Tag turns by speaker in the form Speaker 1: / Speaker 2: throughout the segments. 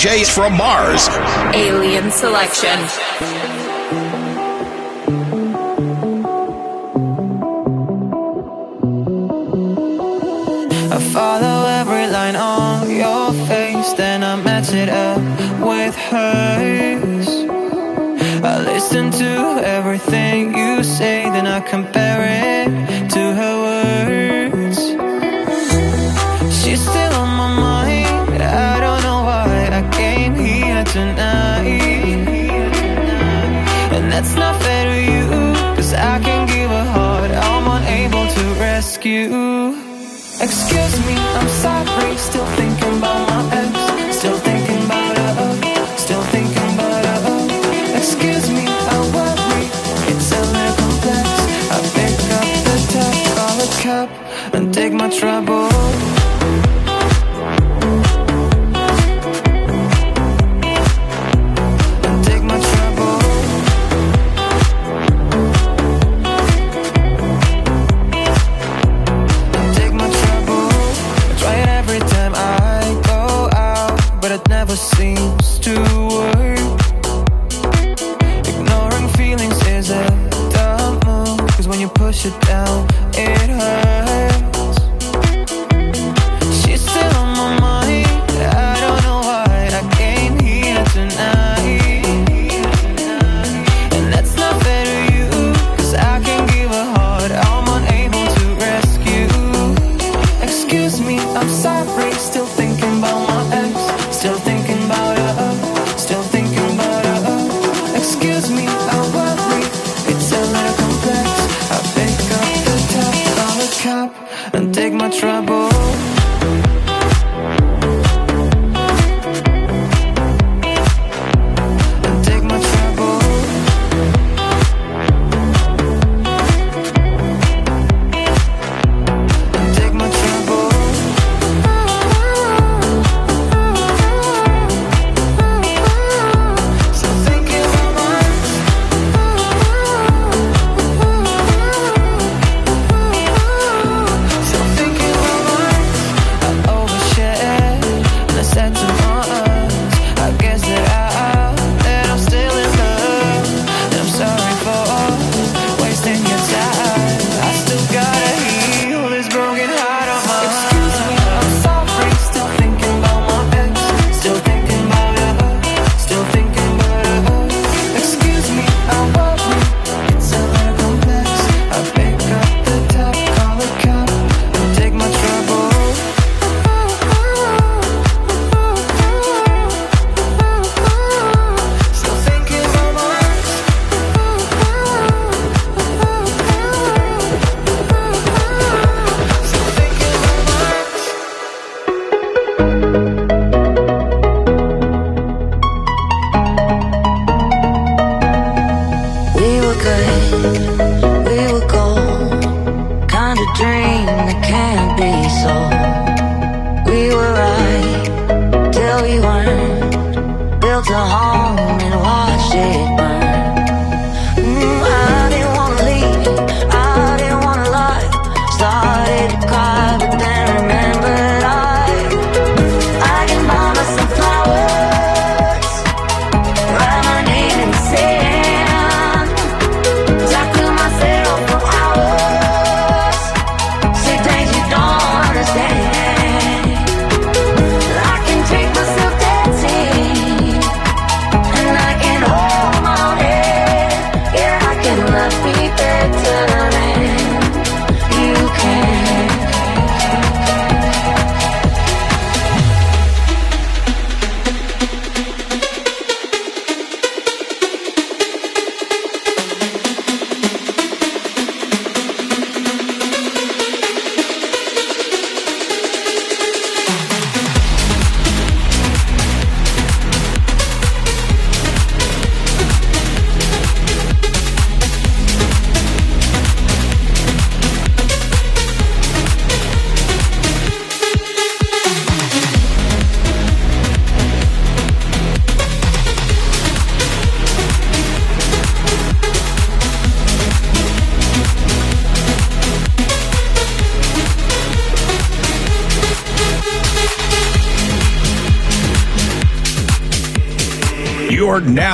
Speaker 1: DJs from Mars.
Speaker 2: Alien Selection.
Speaker 3: I follow every line on your face, then I match it up with hers. I listen to everything you say, then I compare it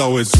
Speaker 4: so it's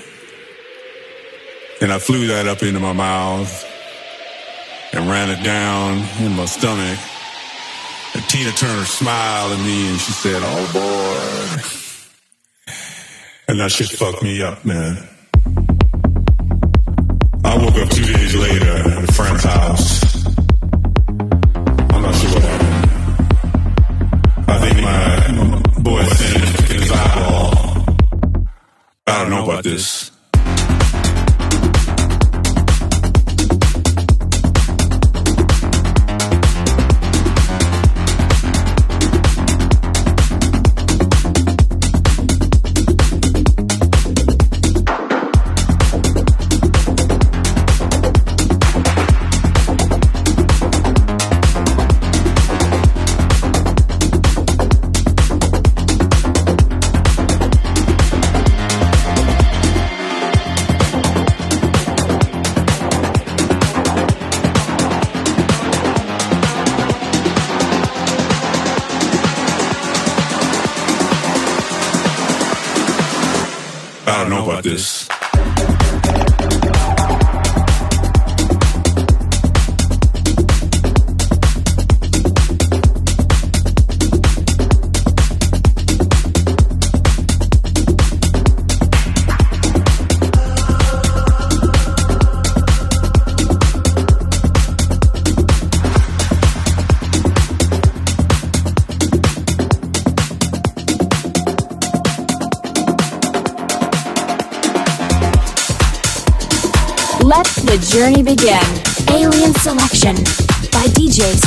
Speaker 4: And I flew that up into my mouth and ran it down in my stomach. And Tina Turner smiled at me and she said, Oh boy. And that shit fucked me up, man. I woke up two days later at a friend's house.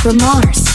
Speaker 5: From Mars.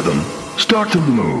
Speaker 6: Rhythm, start to move.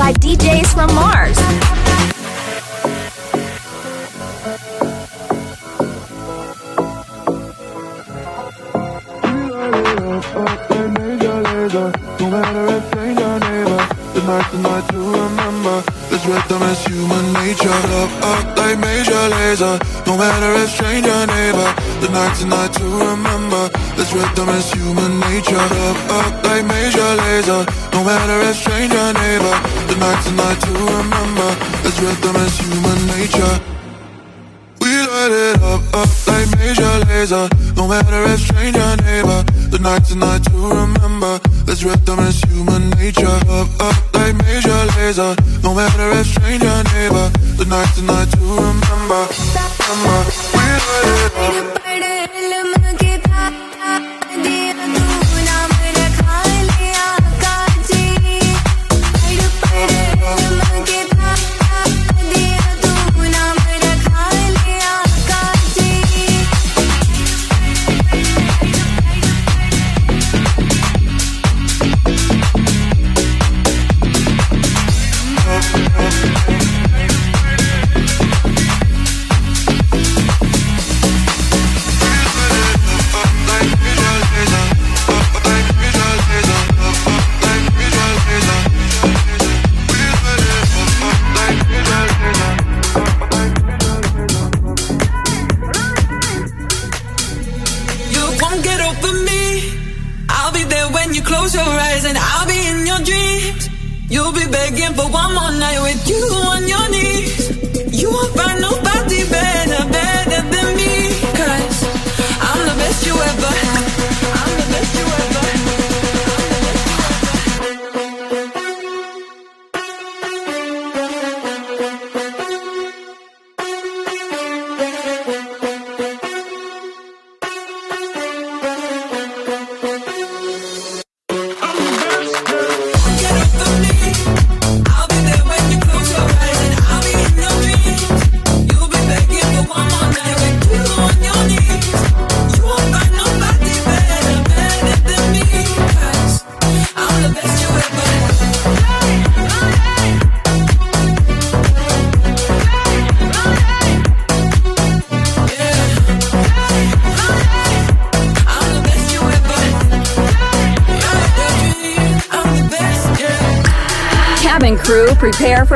Speaker 7: by
Speaker 8: DJ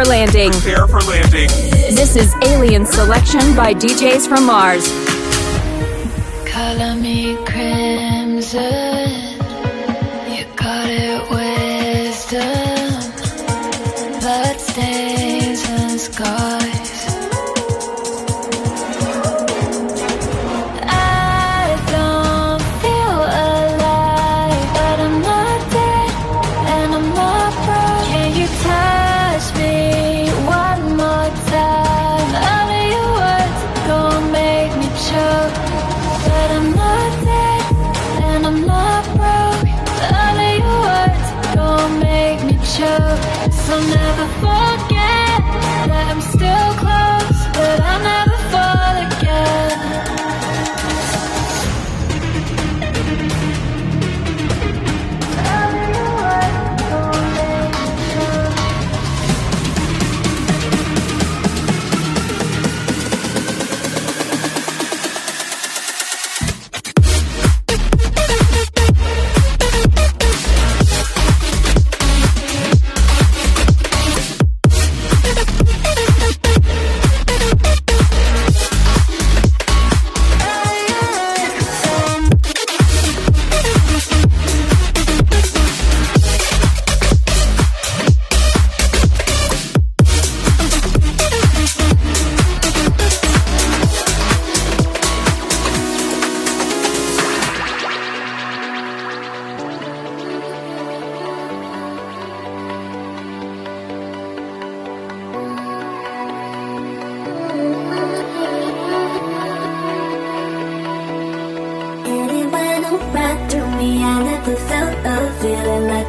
Speaker 8: landing.
Speaker 1: Prepare for landing.
Speaker 8: This is Alien Selection by DJs from Mars.
Speaker 7: Color me crimson.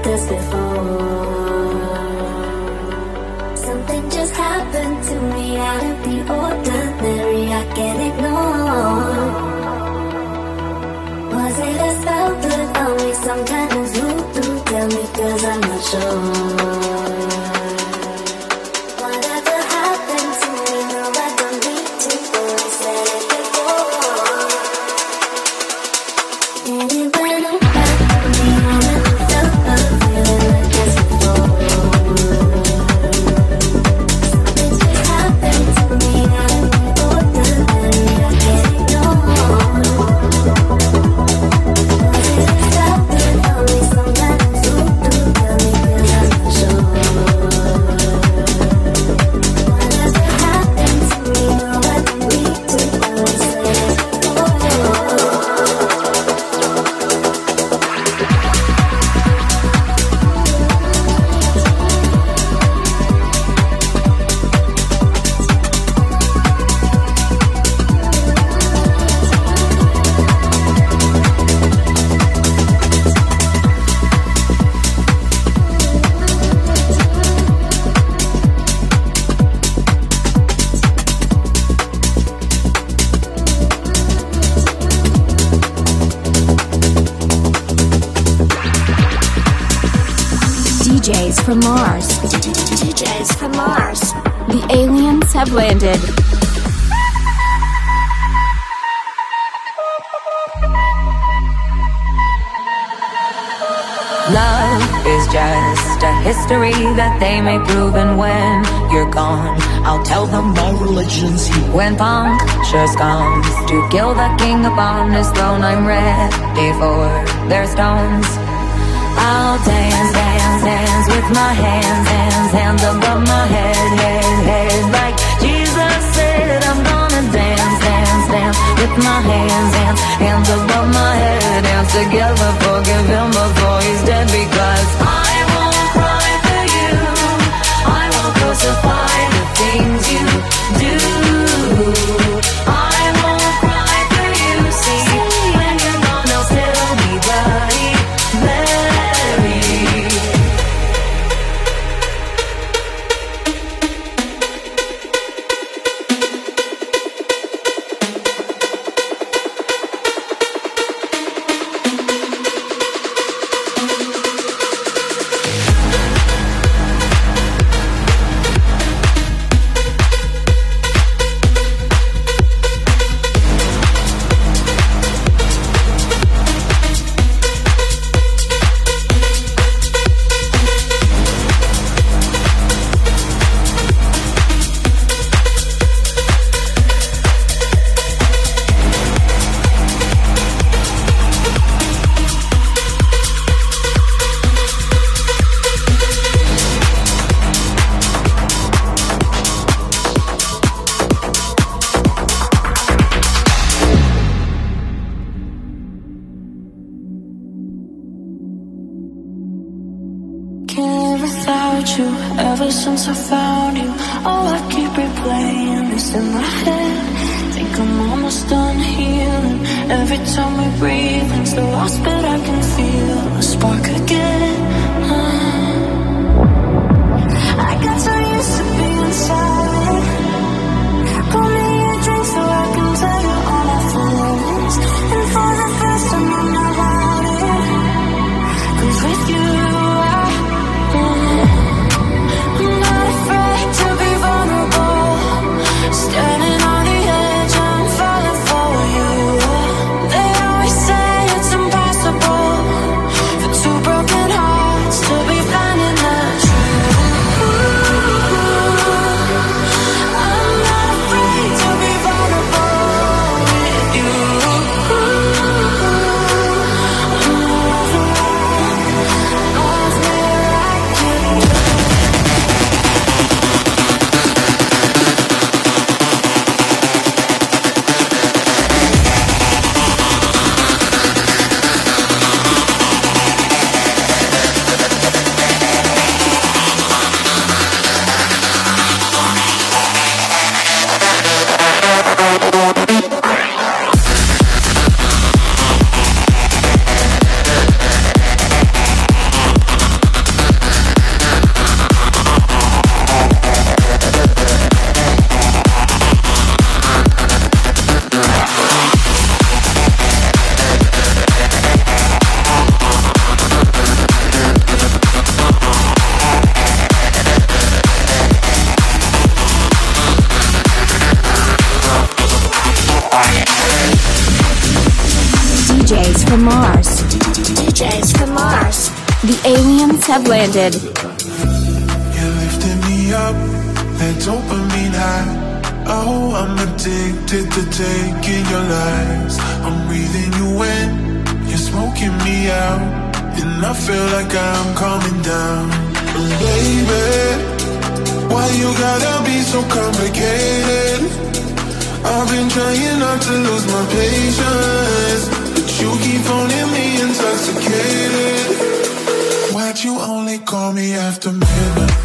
Speaker 9: like before. Something just happened to me out of the ordinary. I can't ignore. Was it a spell put on me? Some kind of voodoo? Tell me, cause I'm not sure.
Speaker 10: Punctures comes to kill the king upon his throne, I'm ready for their stones. I'll dance, dance, dance with my hands, hands, hands above my head, head, head. Like Jesus said, I'm gonna dance, dance, dance with my hands, hands, hands above my head. Dance together, forgive him before he's dead because I won't cry for you. I won't crucify the things you
Speaker 8: aliens.
Speaker 11: You're lifting me up, that dopamine high. Oh, I'm addicted to taking your lies. I'm breathing you in, you're smoking me out. And I feel like I'm coming down. Baby, why you gotta be so complicated? I've been trying not to lose my patience, but you keep phoning me intoxicated. Why'd you only call me after midnight?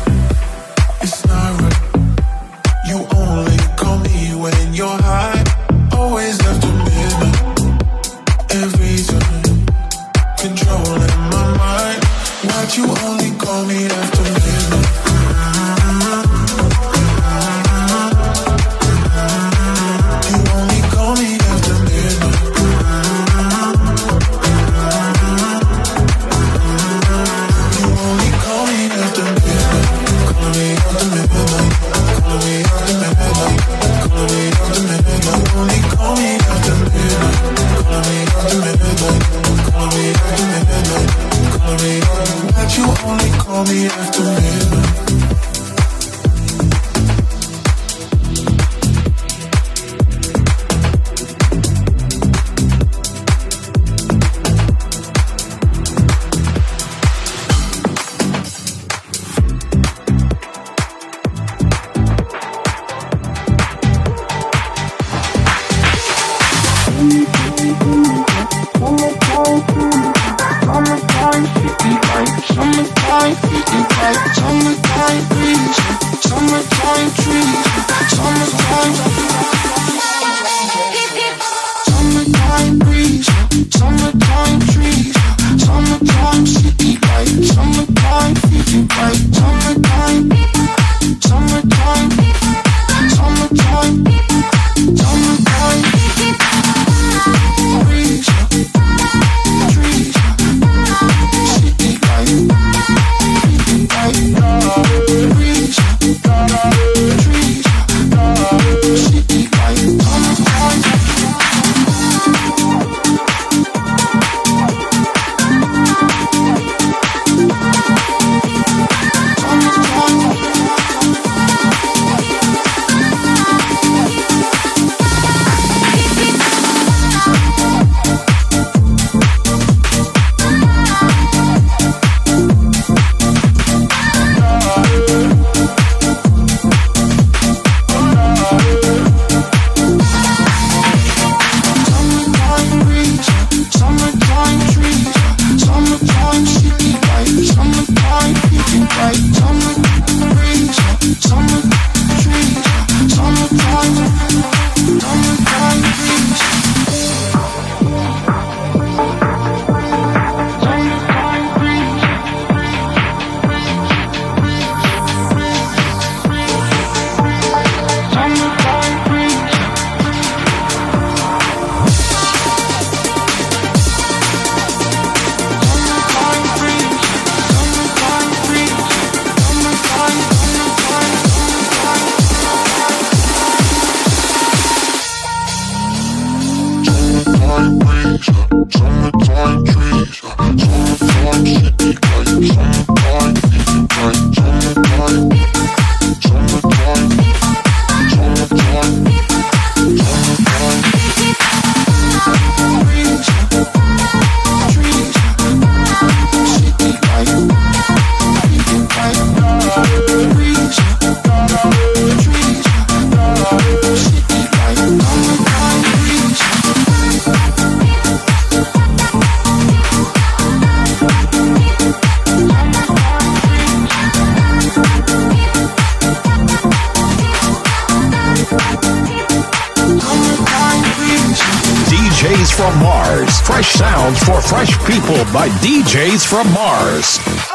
Speaker 12: Fresh people by DJs from Mars.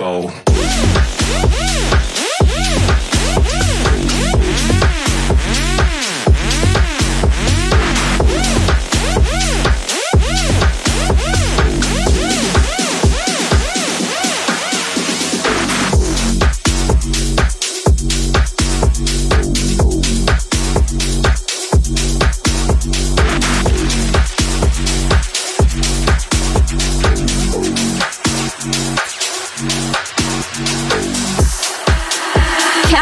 Speaker 13: Go.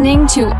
Speaker 8: Listening to